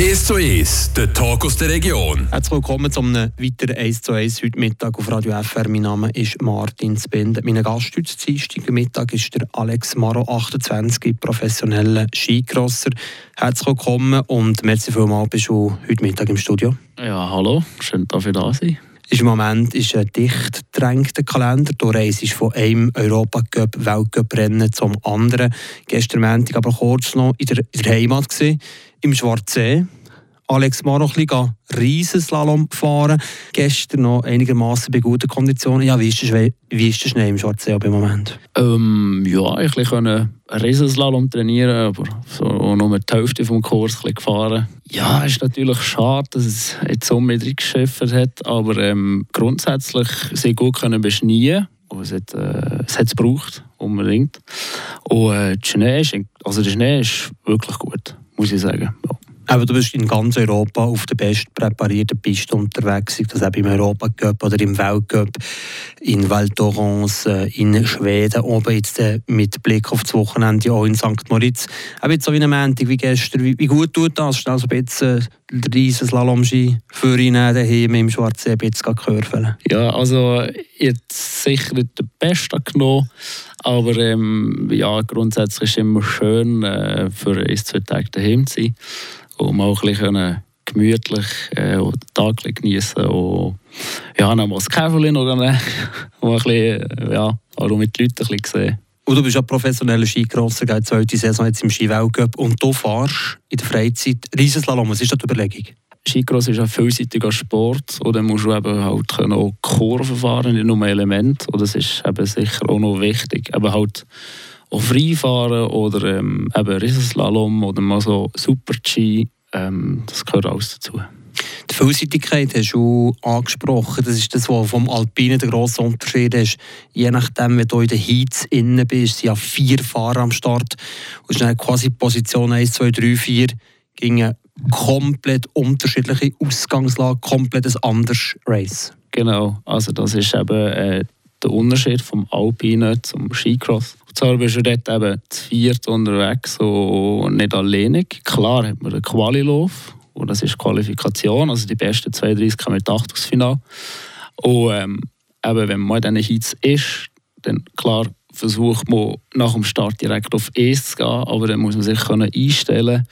1 zu 1, der Talk aus der Region. Herzlich willkommen zu einem weiteren 1 zu 1 heute Mittag auf Radio FR. Mein Name ist Martin Spinde. Mein Gast heute Dienstag Mittag ist der Alex Maro, 28, professioneller Skicrosser. Herzlich willkommen und merci vielmals, bist du heute Mittag im Studio. Ja, hallo, schön, dass ich da sein ist Im Moment ist ein dicht gedrängter Kalender. Du reist von einem Europacup, Weltcup-Rennen zum anderen. Gestern Montag aber kurz noch in der, in der Heimat gewesen, im Schwarzsee. Alex Maro ein bisschen Riesenslalom fahren. Gestern noch einigermaßen bei guten Konditionen. Ja, wie ist der, wie ist der Schnee im Schwarzsee im Moment? Ähm, ja, ich konnte Riesenslalom trainieren, aber so nur die Hälfte vom Kurs gefahren. Ja, es ist natürlich schade, dass es jetzt so mit geschafft hat, aber ähm, grundsätzlich sehr gut können beschneien. Es hat äh, es hat's gebraucht, unbedingt. Und äh, der, Schnee ist, also der Schnee ist wirklich gut, muss ich sagen. Ja. Aber du bist in ganz Europa auf der best präparierten Piste unterwegs, sei das auch im Europacup oder im Weltcup, in Val thorens, äh, in Schweden, oben jetzt äh, mit Blick auf das Wochenende auch in St. Moritz. Auch jetzt so wie ein Montag wie gestern, wie, gut tut das? Schnell so ein bisschen äh, den riesen Slalom-Ski für ihn daheim im Schwarzsee ein bisschen gehörfeln? Ja, also jetzt sicher nicht der Beste genommen, aber ähm, ja, grundsätzlich ist es immer schön, äh, für ein, zwei Tage daheim zu sein und mal ein bisschen gemütlich äh, den Tag genießen und ja, noch mal das Käferchen und ein bisschen, ja, auch mit den Leuten ein bisschen sehen. Und du bist ja professioneller Skicrosser, geht zweite Saison jetzt im Skiweltcup und du fährst in der Freizeit Riesenslalom. Was ist das die Überlegung? Skicross ist ein vielseitiger Sport und dann musst du eben halt auch Kurven fahren, nicht nur Element. Und das ist eben sicher auch noch wichtig. Eben halt auch Freifahren oder ähm, eben Riesenslalom oder mal so Super-G, ähm, das gehört alles dazu. Die Vielseitigkeit hast du angesprochen. Das ist das, was vom Alpinen der grosse Unterschied ist. Je nachdem, wenn du in den Heats innen bist, sind ja vier Fahrer am Start. Und schnell quasi Position 1, 2, 3, 4 gingen komplett unterschiedliche Ausgangslage, komplett ein anderes Race. Genau, also das ist eben äh, der Unterschied vom Alpinen zum Skicross. Und zwar bist du dort eben zu viert unterwegs und nicht alleinig. Klar hat man einen Qualilauf und das ist Qualifikation, also die besten 32 kommen mit Achtungsfinale. Und ähm, eben, wenn man in diesen Heats ist, dann klar versucht man nach dem Start direkt auf ES zu gehen, aber dann muss man sich können einstellen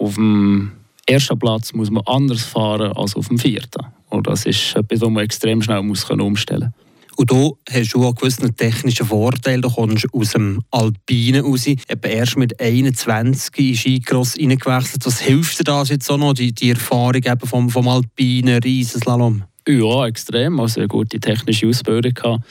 Auf dem ersten Platz muss man anders fahren als auf dem vierten. Und das ist etwas, was man extrem schnell muss umstellen muss. Und du hast du auch gewissen technischen Vorteil. Du kommst aus dem Alpinen raus, eben erst mit 21 in Skicross reingewechselt. Was hilft dir das jetzt auch noch, die, die Erfahrung eben vom, vom Alpinen Riesenslalom? Ja, extrem. Also eine gute technische Ausbildung gehabt.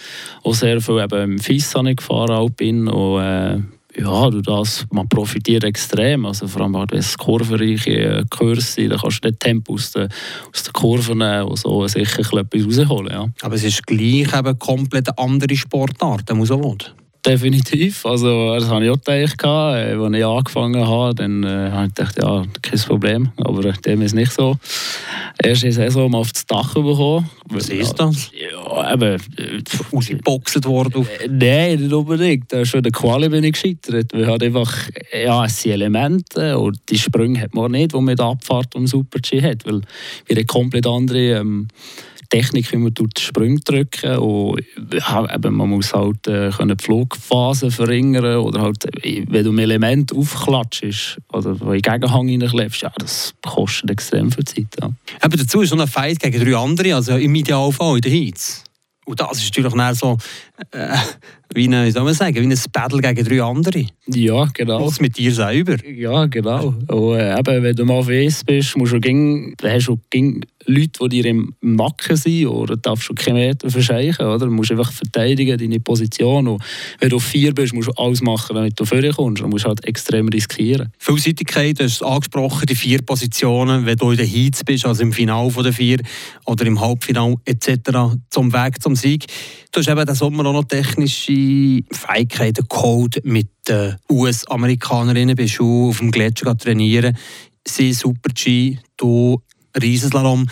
Auch sehr viel eben im FIS gefahren, Alpin. Und, äh, ja, du das, man profitiert extrem. Also vor allem, wenn es kurvenreiche Kurse sind, dann kannst du den Tempo aus den, aus den Kurven nehmen und so sicher etwas rausholen. Ja. Aber es ist gleich eben komplett andere Sportart, muss auch Definitiv. Also, das habe ich auch gedacht, äh, als ich angefangen habe. Dann äh, habe ich gedacht, ja, kein Problem. Aber dem ist nicht so. Erst in der Saison mal auf das Dach bekommen. Was ist das? Ja, eben. Äh, Ausgeboxt worden? Äh, nein, nicht unbedingt. Schon der Quali bin ich gescheitert. Wir haben einfach, ja, es sind Elemente und die Sprünge hat man nicht, die man mit Abfahrt um Super-G hat. Weil wir eine komplett andere. Ähm, Technik, wie man die Sprünge drücken und eben, man muss halt äh, die Flugphase verringern oder halt, wenn du ein Element aufklatschst oder in Gegenhang reinklebst, ja, das kostet extrem viel Zeit. Ja. Aber dazu ist so ein Fight gegen drei andere, also im Idealfall in den Heats. Und das ist natürlich dann so, äh, wie, eine, wie soll man sagen, wie ein Battle gegen drei andere. Ja, genau. Was mit dir selber. Ja, genau. Und, äh, eben, wenn du mal auf ES bist, musst du gegen, hast du gegen Leute, die dir im Nacken sind, oder darfst du keine Meter verscheichen, oder? Du musst einfach verteidigen, deine Position. Und wenn du auf vier bist, musst du alles machen, damit du vorher kommst. Du musst halt extrem riskieren. Vielseitigkeit, du hast angesprochen, die vier Positionen, wenn du in den Heats bist, also im Finale der vier oder im Halbfinale etc., zum Weg zum Sieg. Du hast eben diesen Sommer auch noch technische Fähigkeiten Code mit den US-Amerikanerinnen. Bist du auf dem Gletscher trainieren. Sie Super-G, du Riesenslalom.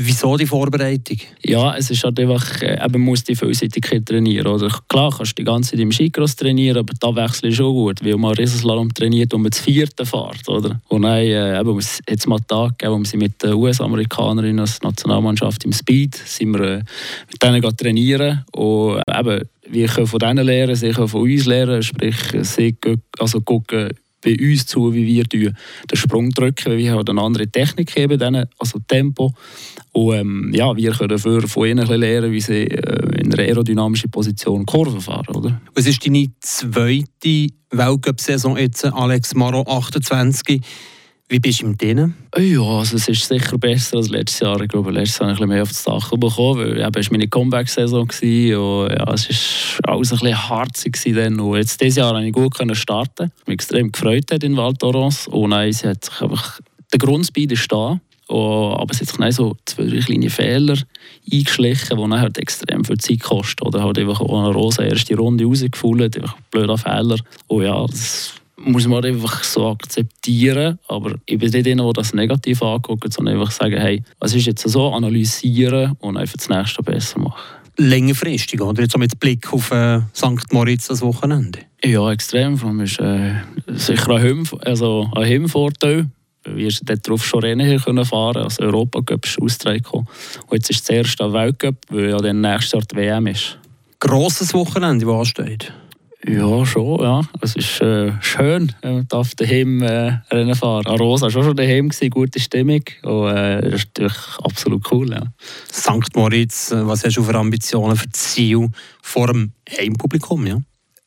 Wieso die Vorbereitung? Ja, es ist halt einfach, äh, eben muss die Vielseitigkeit trainieren. Oder? Klar kannst du die ganze Zeit im Skicross trainieren, aber da wechsle ich schon gut, weil man Riesenslalom trainiert und man das vierte fährt. Oder? Und dann äh, eben, jetzt mal einen Tag gegeben, wo wir mit den US-Amerikanerinnen als Nationalmannschaft im Speed sind wir, äh, mit denen trainieren und eben, wir können von denen lernen, sie können von uns lernen, sprich sie also gucken bei uns zu, wie wir den Sprung drücken, wir haben eine andere Technik geben, also Tempo. Und ähm, ja, wir können dafür von ihnen lernen, wie sie äh, in einer aerodynamischen Position Kurven fahren. Oder? Was ist deine zweite Weltcup-Saison jetzt, Alex Maro, 28? Wie bist du mit denen? Ja, also es ist sicher besser als letztes Jahr. Ich glaube, letztes Jahr habe ich ein mehr auf das Dach bekommen, weil ja, es meine Comeback-Saison und ja, es war alles ein bisschen harzig dann. Und jetzt dieses Jahr konnte ich gut starten. Ich mich extrem gefreut in Val thorens Und nein, sie hat sich einfach, der Grundspeed ist da. Oh, aber es hat sich so zwei, drei kleine Fehler eingeschlichen, die dann halt extrem viel Zeit kosten. Oder halt einfach auch eine Rosa erste Runde rausgefallen, einfach blöder Fehler. Und ja, das muss man einfach so akzeptieren. Aber ich bin nicht einer, der das negativ anguckt, sondern einfach sagen, hey, was ist jetzt so, analysieren und einfach das nächste besser machen. Längerfristig, oder? Jetzt mit Blick auf äh, St. Moritz das Wochenende? Ja, extrem. Vor allem ist äh, sicher ein, Him, also ein Him-Vorteil. Wir sind darauf schon Rennen hier können fahren Also Europacup ist ausgetragen. Und jetzt ist das erste Weltcup, weil ja dann nächstes Jahr die WM ist. Grosses Wochenende, das ansteht. Ja, schon, ja. Es ist äh, schön, wenn man darf daheim äh, Rennen fahren. Arosa war schon daheim, gewesen, gute Stimmung. Und äh, das ist natürlich absolut cool, ja. St. Moritz, äh, was hast du für Ambitionen, für Ziel vor dem Heimpublikum, ja?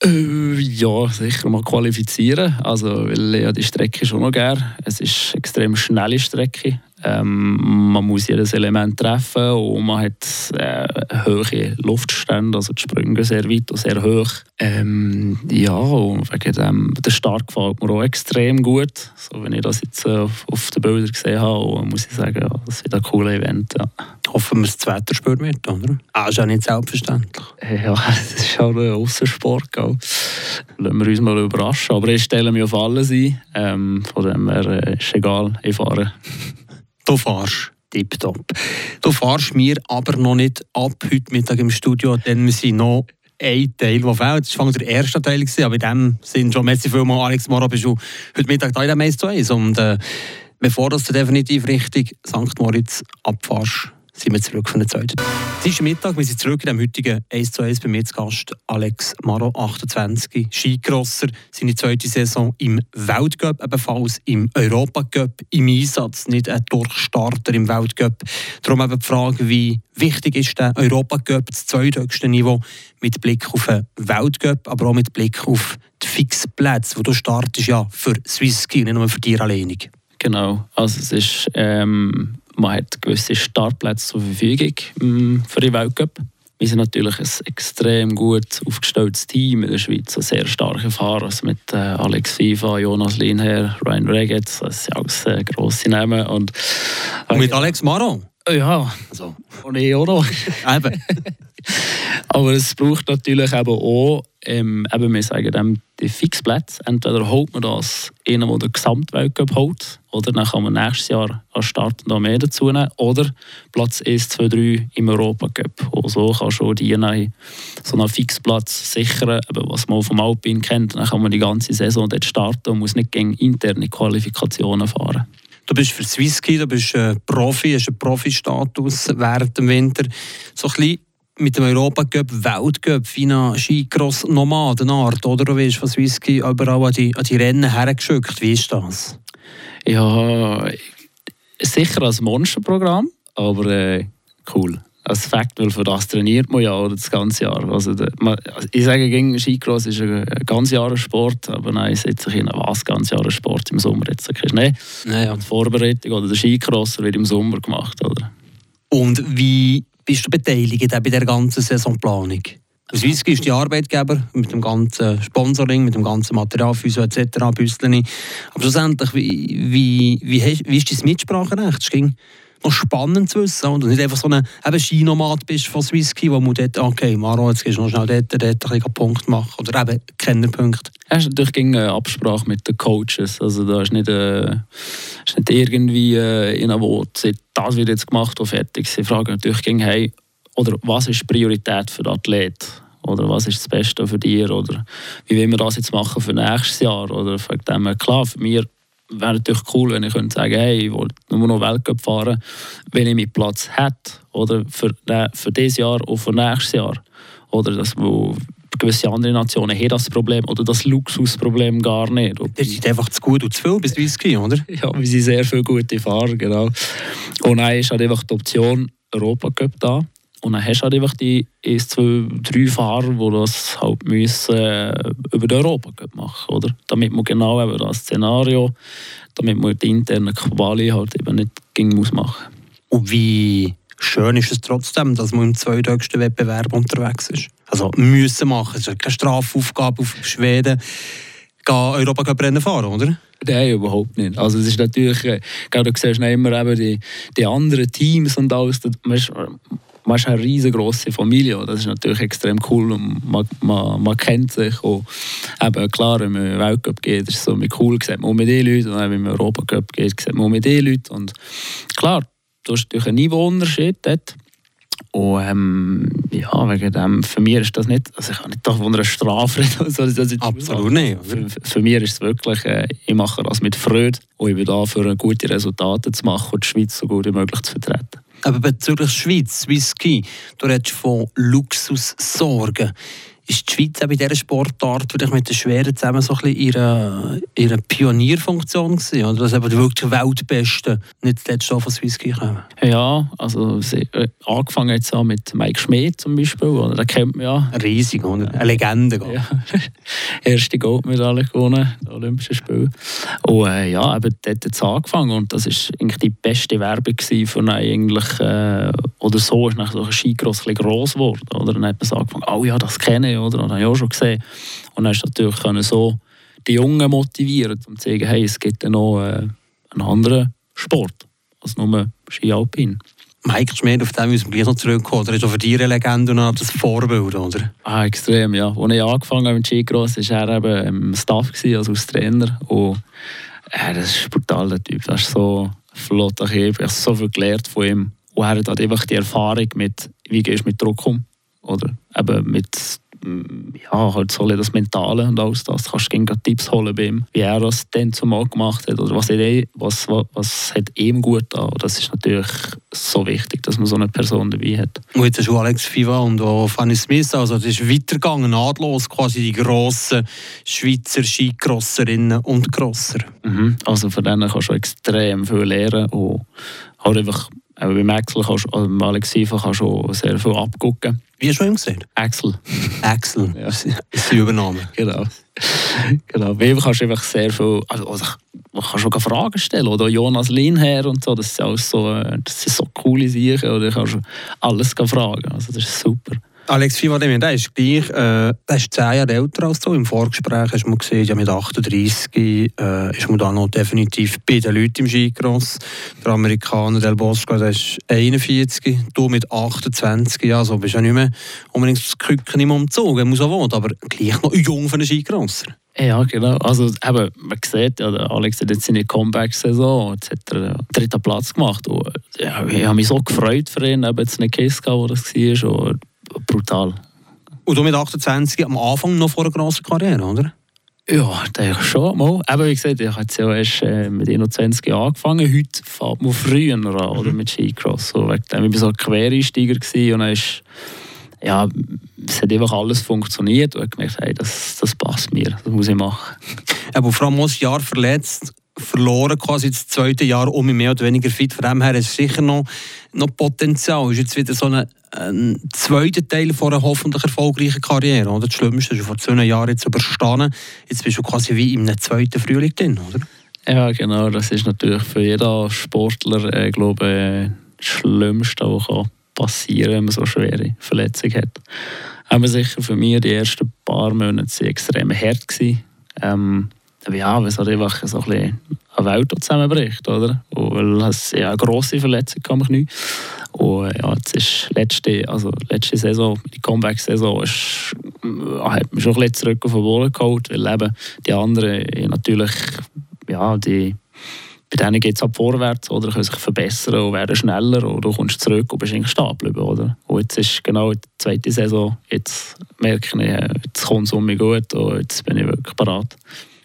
Äh, ja, sicher mal qualifizieren. Also, weil ja, die Strecke schon noch gerne. Es ist eine extrem schnelle Strecke. Ähm, man muss jedes Element treffen und man hat äh, hohe Luftstände, also die Sprünge sehr weit und sehr hoch. Ähm, ja, und wegen dem, der Start gefällt mir auch extrem gut. So, wenn ich das jetzt äh, auf den Bildern gesehen habe, muss ich sagen, ja, das ist ein cooles Event. Ja. Hoffen wir, dass das Wetter spürt wird, oder? Ah, ist auch nicht selbstverständlich. Ja, das ist auch ein Aussensport. Lassen wir uns mal überraschen. Aber ich stelle mich auf alles ein. Ähm, von dem her äh, ist egal, ich fahre. Du fährst tipptopp. Du fährst mir aber noch nicht ab heute Mittag im Studio, denn wir sind noch ein Teil, der fehlt. Das war der erste Teil, aber in dem sind schon, merci vielmals, Alex Mara, bist du heute Mittag da in dem 1 zu 1. Und äh, bevor du definitiv richtig St. Moritz abfährst, sind wir zurück von der zweiten. Es ist Mittag, wir sind zurück in dem heutigen 1 zu 1 bei mir zu Gast. Alex Maro, 28, Skikrosser, seine zweite Saison im Weltcup, ebenfalls im Europacup im Einsatz, nicht ein Durchstarter im Weltcup. Darum eben die Frage, wie wichtig ist der Europacup, das zweithöchste Niveau, mit Blick auf den Weltcup, aber auch mit Blick auf die Fixplätze, wo du startest ja für Swissski, nicht nur für dich alleinig. Genau, also es ist ähm, man hat gewisse Startplätze zur Verfügung mm, für den Weltcup. Wir sind natürlich ein extrem gut aufgestelltes Team in der Schweiz, ein sehr starke Fahrer also mit äh, Alex FIFA, Jonas Lienherr, Ryan Regetz, das sind alles äh, grosse Namen. Und, und mit Alex Maron? Ja, also, und ich auch noch. eben. Aber es braucht natürlich eben auch, ähm, eben wir sagen dem, die Fixplätze. Entweder holt man das einen, der den Gesamtweltcup holt, oder dann kann man nächstes Jahr als Start noch mehr dazu nehmen, oder Platz 1, 2, 3 im Europacup. Und so kann schon die so einen Fixplatz sichern, eben was man vom Alpin kennt. Dann kann man die ganze Saison dort starten und muss nicht gegen interne Qualifikationen fahren. Du bist für Swisski, du bist ein Profi, hast einen Profi-Status während dem Winter. So ein bisschen mit dem Europacup, Weltcup, Fina, Skicross, Nomadenart, oder? Du wirst von Swisski überall an die, an die Rennen hergeschickt. Wie ist das? Ja, sicher als Monsterprogramm, aber äh, cool als Fakt, weil für das trainiert man ja oder das ganze Jahr. Also, man, ich sage, gegen Skicross ist ein, ein ganz Jahr Sport, aber nein, ich setze hin, was ganz Jahr Sport im Sommer jetzt kriegst. Nein, nee, ja. die Vorbereitung oder der Skicross wird im Sommer gemacht, oder? Und wie bist du beteiligt bei der ganzen Saisonplanung? Swiski ist die Arbeitgeber mit dem ganzen Sponsoring, mit dem ganzen Material, Physio etc., Büssleni. Aber schlussendlich, wie, wie, wie, wie ist dein Mitspracherecht? Noch spannend zu wissen. Und nicht einfach so ein eben Skinomat bist von Swisski, wo man dort, okay, Maro, jetzt gehst du noch schnell dort, dort ein bisschen Punkt machen. Oder eben Kennerpunkt. Es ist natürlich eine Absprache mit den Coaches. Also da ist nicht, äh, ist nicht irgendwie äh, in einer Woche, das wird jetzt gemacht und fertig. Sie fragen natürlich gegen, hey, oder was ist Priorität für den Athlet? Oder was ist das Beste für dich? Oder wie wollen wir das jetzt machen für nächstes Jahr? Oder für dem, klar, für mich wäre natürlich cool, wenn ich könnte sagen hey, ich will nur noch Weltcup fahren, wenn ich meinen Platz hätte. Oder für, für dieses Jahr und für nächstes Jahr. Oder dass wo gewisse andere Nationen haben das Problem oder das Luxusproblem gar nicht. Das ist einfach zu gut und zu viel bis Whisky, oder? Ja, wir sind sehr viele gute Fahrer, genau. Und dann ist halt einfach die Option Europacup da. Und dann hast du halt einfach die 1, 2, 3 Fahrer, die das halt müssen, äh, über den Europacup machen oder? Damit man genau eben das Szenario, damit man die interne Quali halt eben nicht ging muss machen. Und wie schön ist es trotzdem, dass man im zweithöchsten Wettbewerb unterwegs ist? Also müssen machen, es ist keine Strafaufgabe auf Schweden, gehen Europacup-Rennen fahren, oder? Nein, überhaupt nicht. Also es ist natürlich, äh, du siehst immer eben die, die anderen Teams und alles, man ist eine riesengroße Familie. Das ist natürlich extrem cool und man, man, man kennt sich. Und eben, klar, wenn man in den Weltcup geht, ist es so cool, sieht man mit den Leuten. Und wenn man in den Europacup geht, sieht man mit den Leuten. Und klar, du hast natürlich einen Niveauunterschied dort. Und ähm, ja, wegen dem, für mich ist das nicht, also ich kann nicht von einer Strafe reden. Also, also Absolut nicht. Für, für mich ist es wirklich, äh, ich mache das mit Freude und ich bin da für gute Resultate zu machen und die Schweiz so gut wie möglich zu vertreten. Aber bezüglich Schweiz, Whisky, du redest von Luxussorgen ist die Schweiz auch bei dieser Sportart wirklich mit den Schweren zusammen so ein bisschen ihre, ihre Pionierfunktion gewesen, oder? Dass eben die wirklich Weltbesten nicht zuletzt auch von Swissky kommen? Ja, also sie, äh, angefangen jetzt auch mit Mike Schmidt zum Beispiel, oder? den kennt man ja. Riesig, oder? Eine Legende. Ja. Erste Goldmedaille gewonnen, Olympischen Spiele. Und äh, ja, eben dort hat es angefangen und das war eigentlich die beste Werbung von eigentlich, äh, oder so ist nachher so ein Skicross ein gross geworden, oder? Dann hat man so angefangen, oh ja, das kenne ich, oder? Das habe ich auch schon gesehen. Und dann du natürlich können so die Jungen motivieren, um zu sagen, hey, es gibt ja noch äh, einen anderen Sport als nur Ski Alpin. Mike Schmidt, auf den müssen wir gleich noch zurückkommen. Oder ist auch für dich eine Legende und das Vorbild, oder? Ah, extrem, ja. Als ich angefangen habe mit Skicross, war er eben im Staff, also als Trainer. Und äh, das ist brutal, der Typ. Das ist so flott. Ich habe so viel gelernt von ihm. Und er hat halt einfach die Erfahrung mit, wie gehst du mit Druck um. Oder eben mit ja, halt so das Mentale und alles das. Kannst du Tipps holen bei ihm, wie er das dann zumal gemacht hat oder was, er, was, was, was hat ihm gut da. Das ist natürlich so wichtig, dass man so eine Person dabei hat. Und jetzt hast du Alex Fiva und auch Fanny Smith, also das ist weitergegangen, nahtlos, quasi die grossen Schweizer Skicrosserinnen und Crosser. Mhm. Also von denen kannst du extrem viel lernen und halt einfach aber beim Axel kannst du, also Alex Fiva kannst du sehr viel abgucken. Wie hast du ihm gesehen? Axel. Axel, ja. das ist die Übernahme. genau. genau. Bei ihm kannst du einfach sehr viel, also, also man kann schon Fragen stellen, oder Jonas Linher und so, das sind auch so, äh, das sind so coole Sachen, oder ich kann schon alles fragen, also das ist super. Alex Fivademian, der ist gleich, äh, der ist zehn Jahre älter als du. Im Vorgespräch hast du gesehen, ja, mit 38 äh, ist man dann noch definitiv bei den Leuten im Skicross. Der Amerikaner Del Bosco, der ist 41, du mit 28, ja, so bist ja nicht mehr unbedingt das Küken im Umzug, muss auch wohnen, aber gleich noch jung für einen Skicrosser. Ja, genau. Also eben, man sieht, ja, Alex hat jetzt seine Comeback-Saison, jetzt hat er einen dritten Platz gemacht. Und, ja, ich habe mich so gefreut für ihn, eben jetzt nicht Kiss wo das war. Und brutal. Und du mit 28 am Anfang noch vor einer grossen Karriere, oder? Ja, denke schon mal. Eben, wie gesagt, ich habe jetzt ja erst äh, mit 21 Jahren angefangen. Heute fährt man früher an, oder, mhm. mit Skicross. So, ich war so ein Quereinsteiger und dann ist, ja, es hat einfach alles funktioniert und ich gemerkt, hey, das, das passt mir, das muss ich machen. Aber vor allem ein Jahr verletzt, verloren, quasi das zweite Jahr um mehr oder weniger fit. Von dem her ist sicher noch, noch Potenzial. Ist jetzt wieder so ein, ein zweiter Teil von einer hoffentlich erfolgreichen Karriere. Oder? Das Schlimmste ist vor zwei Jahren jetzt überstanden. Jetzt bist du quasi wie in einem zweiten Frühling drin, oder? Ja, genau. Das ist natürlich für jeden Sportler, äh, glaube äh, das Schlimmste, was passieren kann, wenn man so schwere Verletzungen hat. Aber sicher für mich die ersten paar Monate waren extrem hart. Gewesen. Ähm, ja, es halt einfach so ein bisschen eine Welt zusammenbricht, oder? Weil es ja eine grosse Verletzung man nicht. Und ja, jetzt ist letzte, also letzte Saison, die Comeback-Saison, ist, hat mich schon ein bisschen zurück auf den Boden geholt, weil eben die anderen natürlich, ja, die bei denen geht es ab vorwärts oder können sich verbessern und werden schneller und du kommst zurück und bist eigentlich stehen geblieben, oder? Und jetzt ist genau die zweite Saison, jetzt merke ich, jetzt kommt es um mich gut und jetzt bin ich wirklich bereit.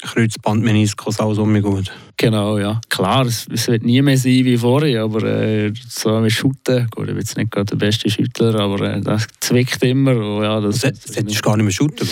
Kreuzbandmeniskus, alles um mich gut. Genau, ja. Klar, es, es, wird nie mehr sein wie vorher, aber äh, so mit Shooten, gut, ich bin jetzt nicht gerade der beste Schüttler, aber äh, das zwickt immer. Und, ja, das, das hättest du gar nicht mehr shooten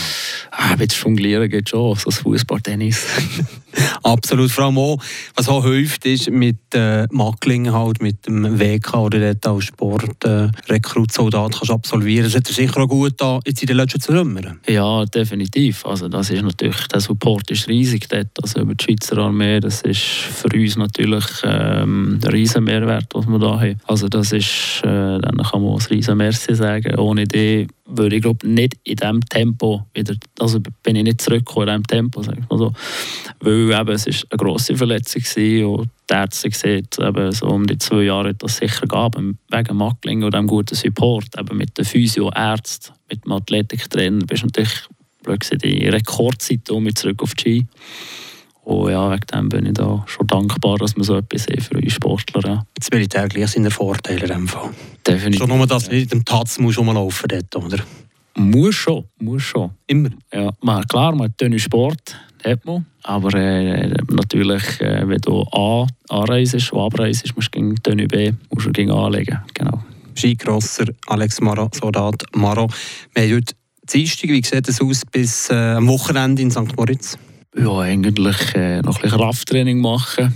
Ah, bisschen jonglieren geht schon, so Fußballtennis. Absolut, vor allem auch, was auch häufig ist mit äh, Macklingen halt, mit dem WK oder dort als Sportrekrutsoldat äh, kannst absolvieren. Das hat dir sicher auch gut da jetzt in den letzten Sommern. Ja, definitiv. Also das ist natürlich, der Support ist riesig dort, also über die Schweizer Armee, das ist für uns natürlich ähm, ein riesen Mehrwert, was wir da haben. Also das ist, äh, dann kann man ein riesen Merci sagen. Ohne die würde ich glaube nicht in diesem Tempo wieder, also bin ich nicht zurückgekommen in diesem Tempo, sage ich mal so. Weil eben, es ist eine grosse Verletzung war und die Ärzte gesehen, eben so um die zwei Jahre das sicher gab, wegen Mackling und dem guten Support, eben mit den Physio-Ärzten, mit dem Athletiktrainer, bist natürlich die Rekordzeit um zurück auf die Ski. Und ja, wegen dem bin ich da schon dankbar, dass wir so etwas sehen für uns Sportler. Ja. Das Militär gleich seine Vorteile in dem Fall. Definitiv. Schon nur, dass du mit dem Taz musst rumlaufen dort, oder? Muss schon, muss schon. Immer? Ja, man, klar, man hat Sport, hat man. Aber äh, natürlich, äh, wenn du A anreist und abreist, musst du gegen Tenue B musst du gegen anlegen. Genau. Skigrosser Alex Maro, Soldat Maro. Wir haben heute Dienstag, wie sieht es aus bis äh, am Wochenende in St. Moritz? Ja, eigentlich äh, noch ein bisschen Krafttraining machen,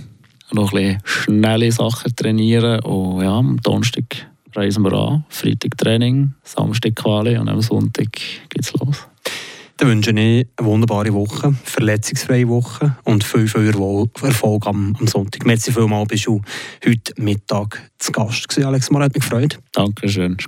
noch ein bisschen schnelle Sachen trainieren und ja, am Donnerstag reisen wir an, Freitag Training, Samstag Quali und am Sonntag geht's los. Dann wünsche ich eine wunderbare Woche, verletzungsfreie Woche und viel, viel Erfolg am, am Sonntag. Merci vielmals, bist du heute Mittag zu Gast gewesen, Alex Mar, hat mich gefreut. Dankeschön, ist cool.